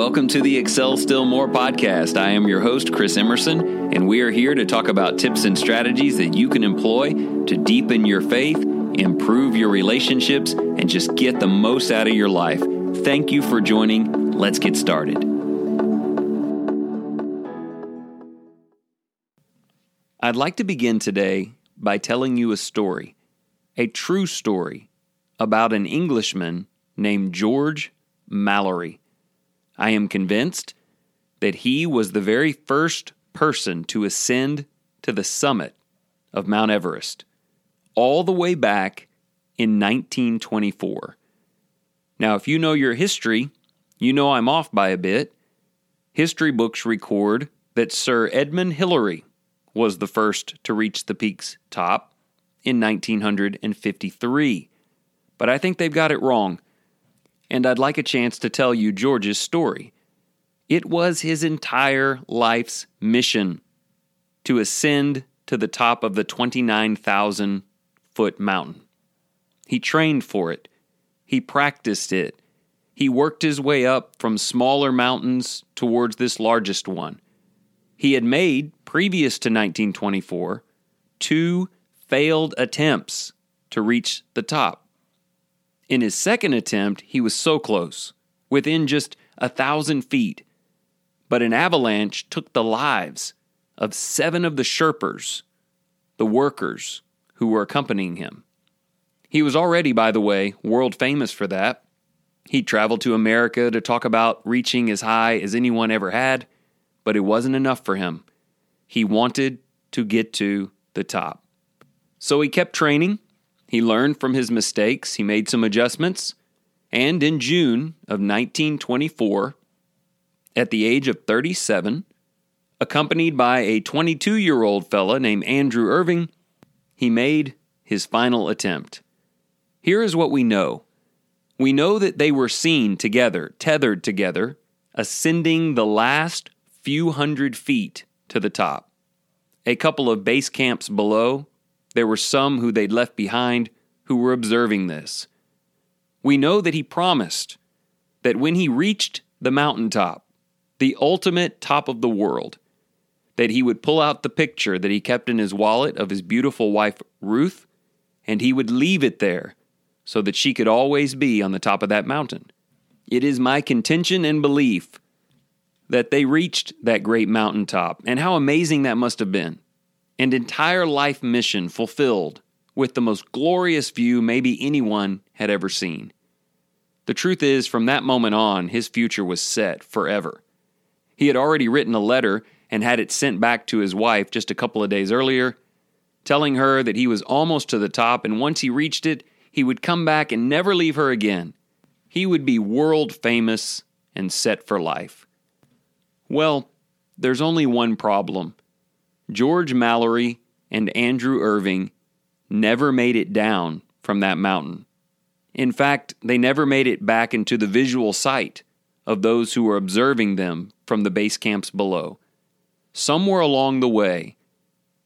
welcome to the Excel Still More podcast. I am your host, Chris Emerson, and we are here to talk about tips and strategies that you can employ to deepen your faith, improve your relationships, and just get the most out of your life. Thank you for joining. Let's get started. I'd like to begin today by telling you a story, a true story, about an Englishman named George Mallory. I am convinced that he was the very first person to ascend to the summit of Mount Everest, all the way back in 1924. Now, if you know your history, you know I'm off by a bit. History books record that Sir Edmund Hillary was the first to reach the peak's top in 1953. But I think they've got it wrong and I'd like a chance to tell you George's story. It was his entire life's mission to ascend to the top of the 29,000 foot mountain. He trained for it, he practiced it, he worked his way up from smaller mountains towards this largest one. He had made, previous to 1924, two failed attempts to reach the top. In his second attempt, he was so close, within just a thousand feet. But an avalanche took the lives of seven of the Sherpas, the workers who were accompanying him. He was already, by the way, world famous for that. He traveled to America to talk about reaching as high as anyone ever had, but it wasn't enough for him. He wanted to get to the top. So he kept training he learned from his mistakes, he made some adjustments, and in June of 1924, at the age of 37, accompanied by a 22 year old fella named Andrew Irvine, he made his final attempt. Here is what we know we know that they were seen together, tethered together, ascending the last few hundred feet to the top. A couple of base camps below, there were some who they'd left behind who were observing this. We know that he promised that when he reached the mountaintop, the ultimate top of the world, that he would pull out the picture that he kept in his wallet of his beautiful wife, Ruth, and he would leave it there so that she could always be on the top of that mountain. It is my contention and belief that they reached that great mountaintop, and how amazing that must have been and entire life mission fulfilled with the most glorious view maybe anyone had ever seen. The truth is, from that moment on, his future was set forever. He had already written a letter and had it sent back to his wife just a couple of days earlier, telling her that he was almost to the top, and once he reached it, he would come back and never leave her again. He would be world famous and set for life. Well, there's only one problem. George Mallory and Andrew Irvine never made it down from that mountain. In fact, they never made it back into the visual sight of those who were observing them from the base camps below. Somewhere along the way,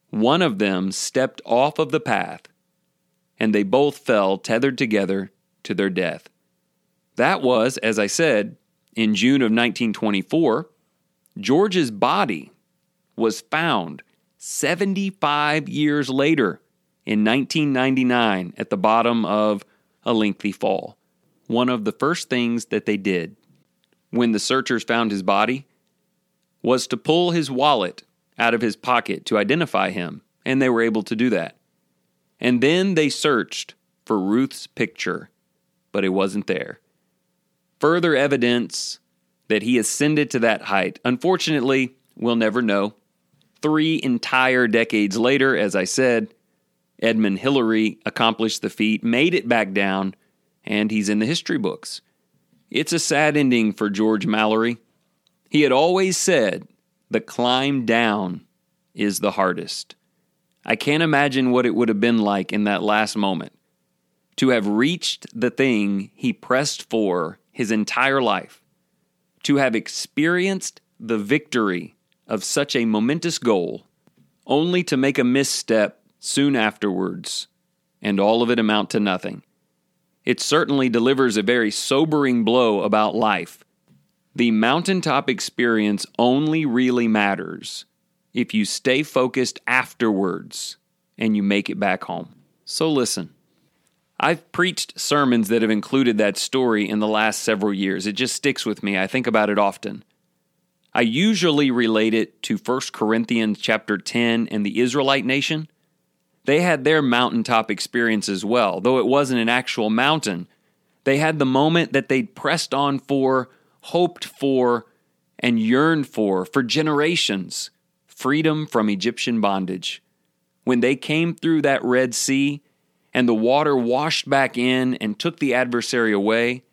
one of them stepped off of the path, and they both fell tethered together to their death. That was, as I said, in June of 1924. George's body was found 75 years later in 1999 at the bottom of a lengthy fall. One of the first things that they did when the searchers found his body was to pull his wallet out of his pocket to identify him, and they were able to do that. And then they searched for Ruth's picture, but it wasn't there. Further evidence that he ascended to that height. Unfortunately, we'll never know. Three entire decades later, as I said, Edmund Hillary accomplished the feat, made it back down, and he's in the history books. It's a sad ending for George Mallory. He had always said, the climb down is the hardest. I can't imagine what it would have been like in that last moment to have reached the thing he pressed for his entire life, to have experienced the victory of such a momentous goal, only to make a misstep soon afterwards, and all of it amount to nothing. It certainly delivers a very sobering blow about life. The mountaintop experience only really matters if you stay focused afterwards and you make it back home. So listen. I've preached sermons that have included that story in the last several years. It just sticks with me. I think about it often. I usually relate it to 1 Corinthians chapter 10 and the Israelite nation. They had their mountaintop experience as well, though it wasn't an actual mountain. They had the moment that they'd pressed on for, hoped for, and yearned for for generations freedom from Egyptian bondage. When they came through that Red Sea and the water washed back in and took the adversary away,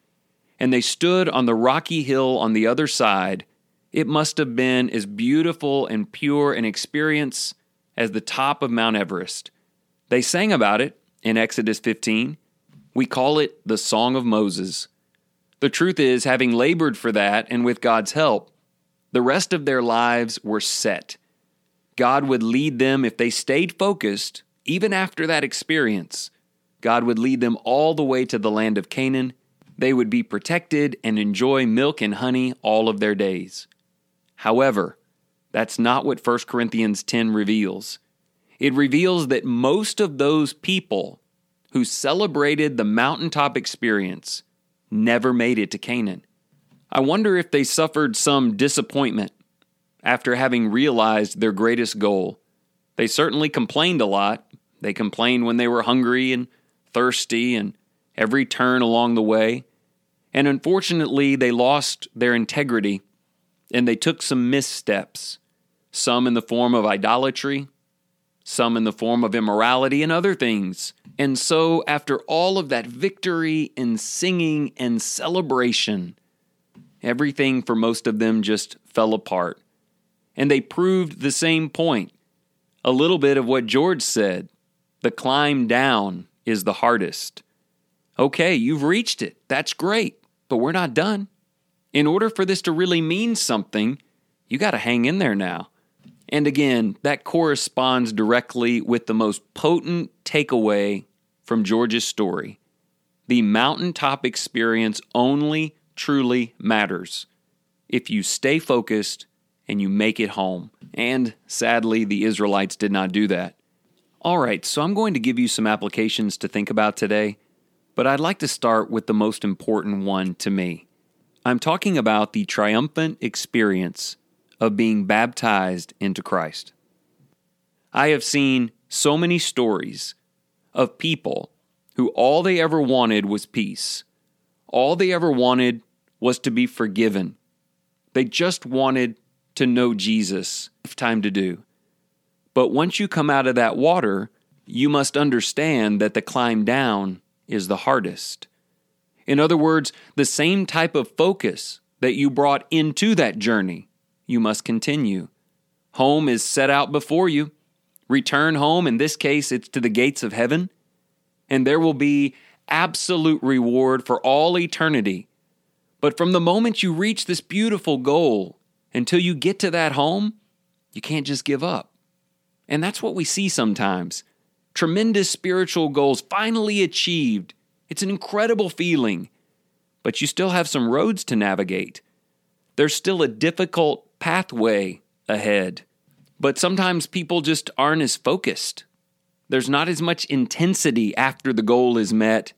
and they stood on the rocky hill on the other side, it must have been as beautiful and pure an experience as the top of Mount Everest. They sang about it in Exodus 15. We call it the Song of Moses. The truth is, having labored for that and with God's help, the rest of their lives were set. God would lead them if they stayed focused, even after that experience. God would lead them all the way to the land of Canaan. They would be protected and enjoy milk and honey all of their days. However, that's not what 1 Corinthians 10 reveals. It reveals that most of those people who celebrated the mountaintop experience never made it to Canaan. I wonder if they suffered some disappointment after having realized their greatest goal. They certainly complained a lot. They complained when they were hungry and thirsty and every turn along the way. And unfortunately, they lost their integrity and they took some missteps, some in the form of idolatry, some in the form of immorality and other things. And so, after all of that victory and singing and celebration, everything for most of them just fell apart. And they proved the same point. A little bit of what George said the climb down is the hardest. Okay, you've reached it. That's great, but we're not done. In order for this to really mean something, you got to hang in there now. And again, that corresponds directly with the most potent takeaway from George's story. The mountaintop experience only truly matters if you stay focused and you make it home. And sadly, the Israelites did not do that. All right, so I'm going to give you some applications to think about today, but I'd like to start with the most important one to me. I'm talking about the triumphant experience of being baptized into Christ. I have seen so many stories of people who all they ever wanted was peace. All they ever wanted was to be forgiven. They just wanted to know Jesus. Time to do. But once you come out of that water, you must understand that the climb down is the hardest. In other words, the same type of focus that you brought into that journey, you must continue. Home is set out before you. Return home, in this case, it's to the gates of heaven, and there will be absolute reward for all eternity. But from the moment you reach this beautiful goal until you get to that home, you can't just give up. And that's what we see sometimes. Tremendous spiritual goals finally achieved it's an incredible feeling, but you still have some roads to navigate. There's still a difficult pathway ahead, but sometimes people just aren't as focused. There's not as much intensity after the goal is met,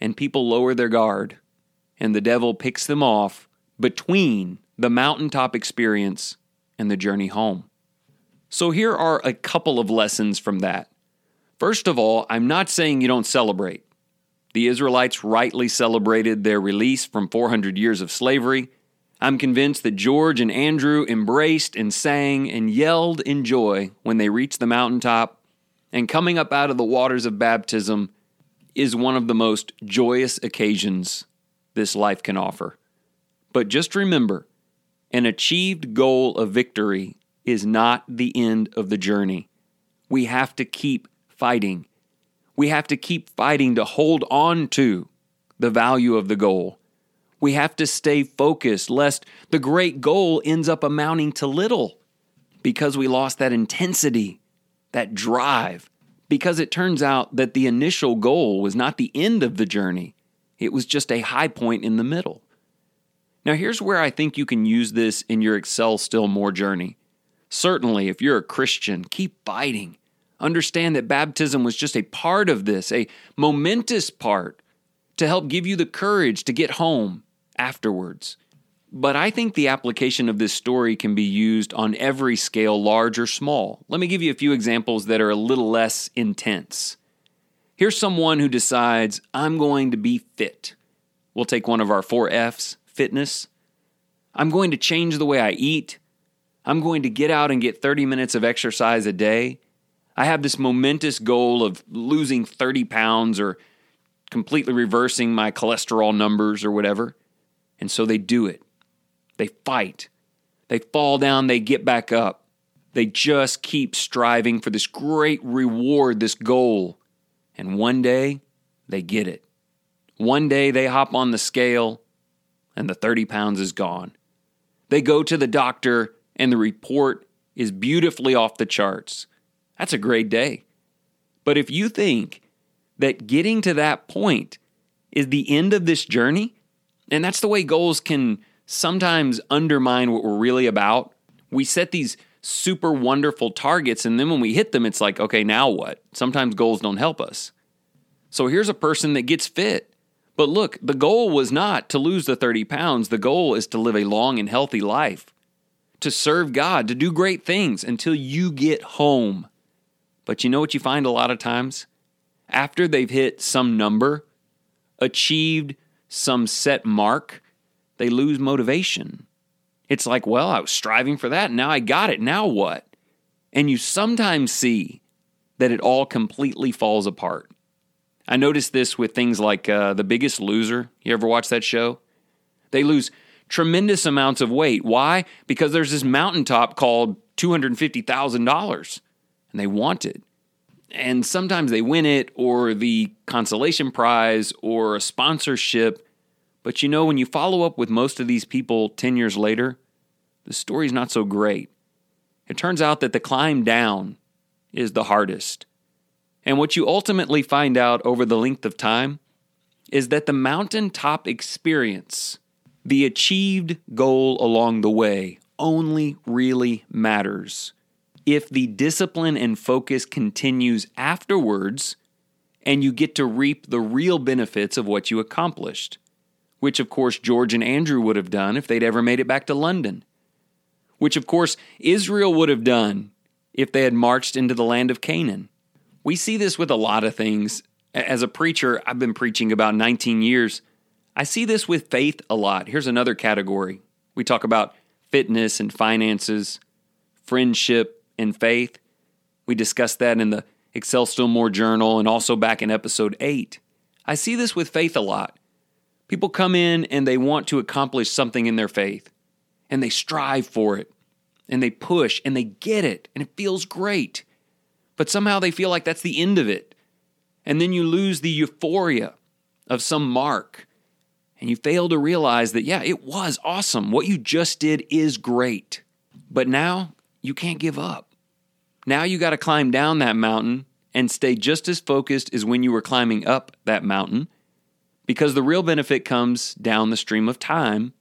and people lower their guard, and the devil picks them off between the mountaintop experience and the journey home. So, here are a couple of lessons from that. First of all, I'm not saying you don't celebrate. The Israelites rightly celebrated their release from 400 years of slavery. I'm convinced that George and Andrew embraced and sang and yelled in joy when they reached the mountaintop. And coming up out of the waters of baptism is one of the most joyous occasions this life can offer. But just remember an achieved goal of victory is not the end of the journey. We have to keep fighting we have to keep fighting to hold on to the value of the goal. We have to stay focused lest the great goal ends up amounting to little because we lost that intensity, that drive, because it turns out that the initial goal was not the end of the journey, it was just a high point in the middle. Now, here's where I think you can use this in your Excel Still More journey. Certainly, if you're a Christian, keep fighting. Understand that baptism was just a part of this, a momentous part to help give you the courage to get home afterwards. But I think the application of this story can be used on every scale, large or small. Let me give you a few examples that are a little less intense. Here's someone who decides, I'm going to be fit. We'll take one of our four F's fitness. I'm going to change the way I eat. I'm going to get out and get 30 minutes of exercise a day. I have this momentous goal of losing 30 pounds or completely reversing my cholesterol numbers or whatever. And so they do it. They fight. They fall down, they get back up. They just keep striving for this great reward, this goal. And one day, they get it. One day, they hop on the scale and the 30 pounds is gone. They go to the doctor, and the report is beautifully off the charts. That's a great day. But if you think that getting to that point is the end of this journey, and that's the way goals can sometimes undermine what we're really about, we set these super wonderful targets, and then when we hit them, it's like, okay, now what? Sometimes goals don't help us. So here's a person that gets fit but look, the goal was not to lose the 30 pounds. The goal is to live a long and healthy life, to serve God, to do great things until you get home. But you know what you find a lot of times? After they've hit some number, achieved some set mark, they lose motivation. It's like, well, I was striving for that. Now I got it. Now what? And you sometimes see that it all completely falls apart. I noticed this with things like uh, The Biggest Loser. You ever watch that show? They lose tremendous amounts of weight. Why? Because there's this mountaintop called $250,000 and they want it. And sometimes they win it or the consolation prize or a sponsorship. But you know, when you follow up with most of these people 10 years later, the story's not so great. It turns out that the climb down is the hardest. And what you ultimately find out over the length of time is that the mountaintop experience, the achieved goal along the way, only really matters if the discipline and focus continues afterwards and you get to reap the real benefits of what you accomplished, which of course George and Andrew would have done if they'd ever made it back to London, which of course Israel would have done if they had marched into the land of Canaan. We see this with a lot of things. As a preacher, I've been preaching about 19 years. I see this with faith a lot. Here's another category. We talk about fitness and finances, friendship and faith. We discussed that in the Excel Still More journal and also back in episode 8. I see this with faith a lot. People come in and they want to accomplish something in their faith, and they strive for it, and they push, and they get it, and it feels great but somehow they feel like that's the end of it. And then you lose the euphoria of some mark and you fail to realize that, yeah, it was awesome. What you just did is great. But now you can't give up. Now you got to climb down that mountain and stay just as focused as when you were climbing up that mountain because the real benefit comes down the stream of time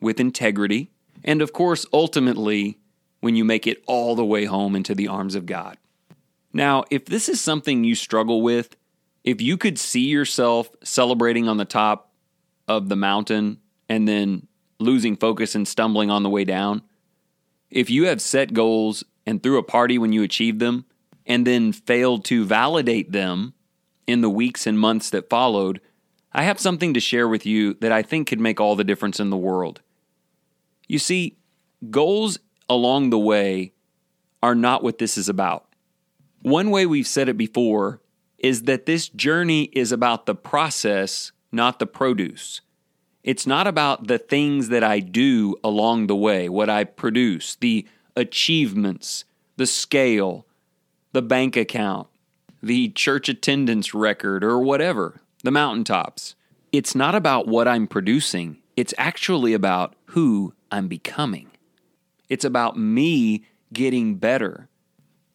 with integrity. And of course, ultimately, when you make it all the way home into the arms of God. Now, if this is something you struggle with, if you could see yourself celebrating on the top of the mountain and then losing focus and stumbling on the way down, if you have set goals and threw a party when you achieved them and then failed to validate them in the weeks and months that followed, I have something to share with you that I think could make all the difference in the world. You see, goals along the way are not what this is about. One way we've said it before is that this journey is about the process, not the produce. It's not about the things that I do along the way, what I produce, the achievements, the scale, the bank account, the church attendance record, or whatever, the mountaintops. It's not about what I'm producing, it's actually about who I'm becoming. It's about me getting better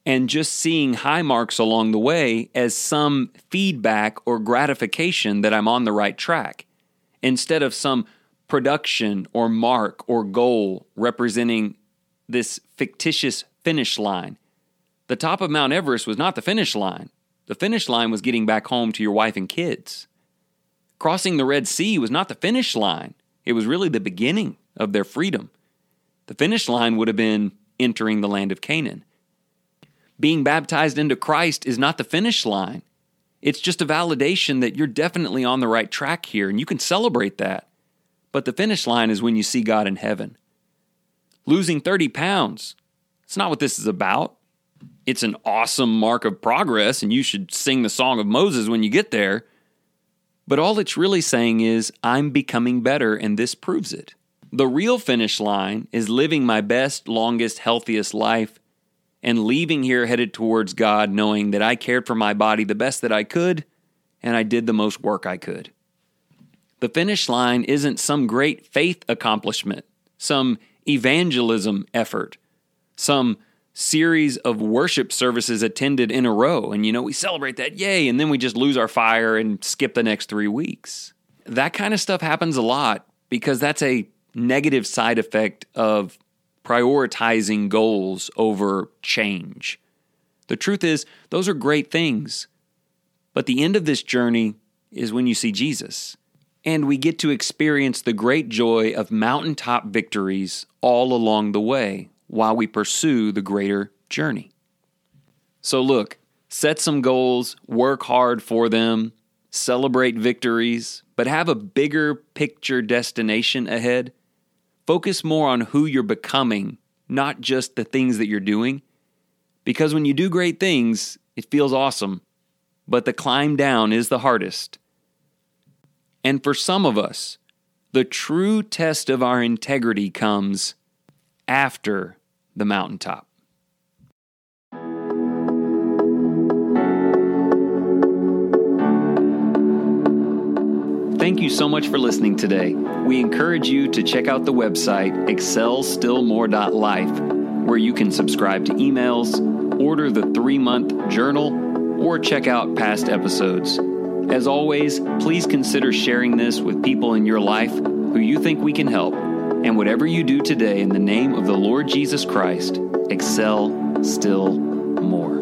and just seeing high marks along the way as some feedback or gratification that I'm on the right track, instead of some production or mark or goal representing this fictitious finish line. The top of Mount Everest was not the finish line. The finish line was getting back home to your wife and kids. Crossing the Red Sea was not the finish line, it was really the beginning of their freedom. The finish line would have been entering the land of Canaan. Being baptized into Christ is not the finish line. It's just a validation that you're definitely on the right track here, and you can celebrate that. But the finish line is when you see God in heaven. Losing 30 pounds, it's not what this is about. It's an awesome mark of progress, and you should sing the Song of Moses when you get there. But all it's really saying is, I'm becoming better, and this proves it. The real finish line is living my best, longest, healthiest life and leaving here headed towards God, knowing that I cared for my body the best that I could and I did the most work I could. The finish line isn't some great faith accomplishment, some evangelism effort, some series of worship services attended in a row. And, you know, we celebrate that, yay, and then we just lose our fire and skip the next three weeks. That kind of stuff happens a lot because that's a negative side effect of prioritizing goals over change. The truth is, those are great things. But the end of this journey is when you see Jesus. And we get to experience the great joy of mountaintop victories all along the way while we pursue the greater journey. So, look, set some goals, work hard for them, celebrate victories, but have a bigger picture destination ahead Focus more on who you're becoming, not just the things that you're doing. Because when you do great things, it feels awesome, but the climb down is the hardest. And for some of us, the true test of our integrity comes after the mountaintop. Thank you so much for listening today. We encourage you to check out the website excelstillmore.life, where you can subscribe to emails, order the three month journal, or check out past episodes. As always, please consider sharing this with people in your life who you think we can help. And whatever you do today in the name of the Lord Jesus Christ, excel still more.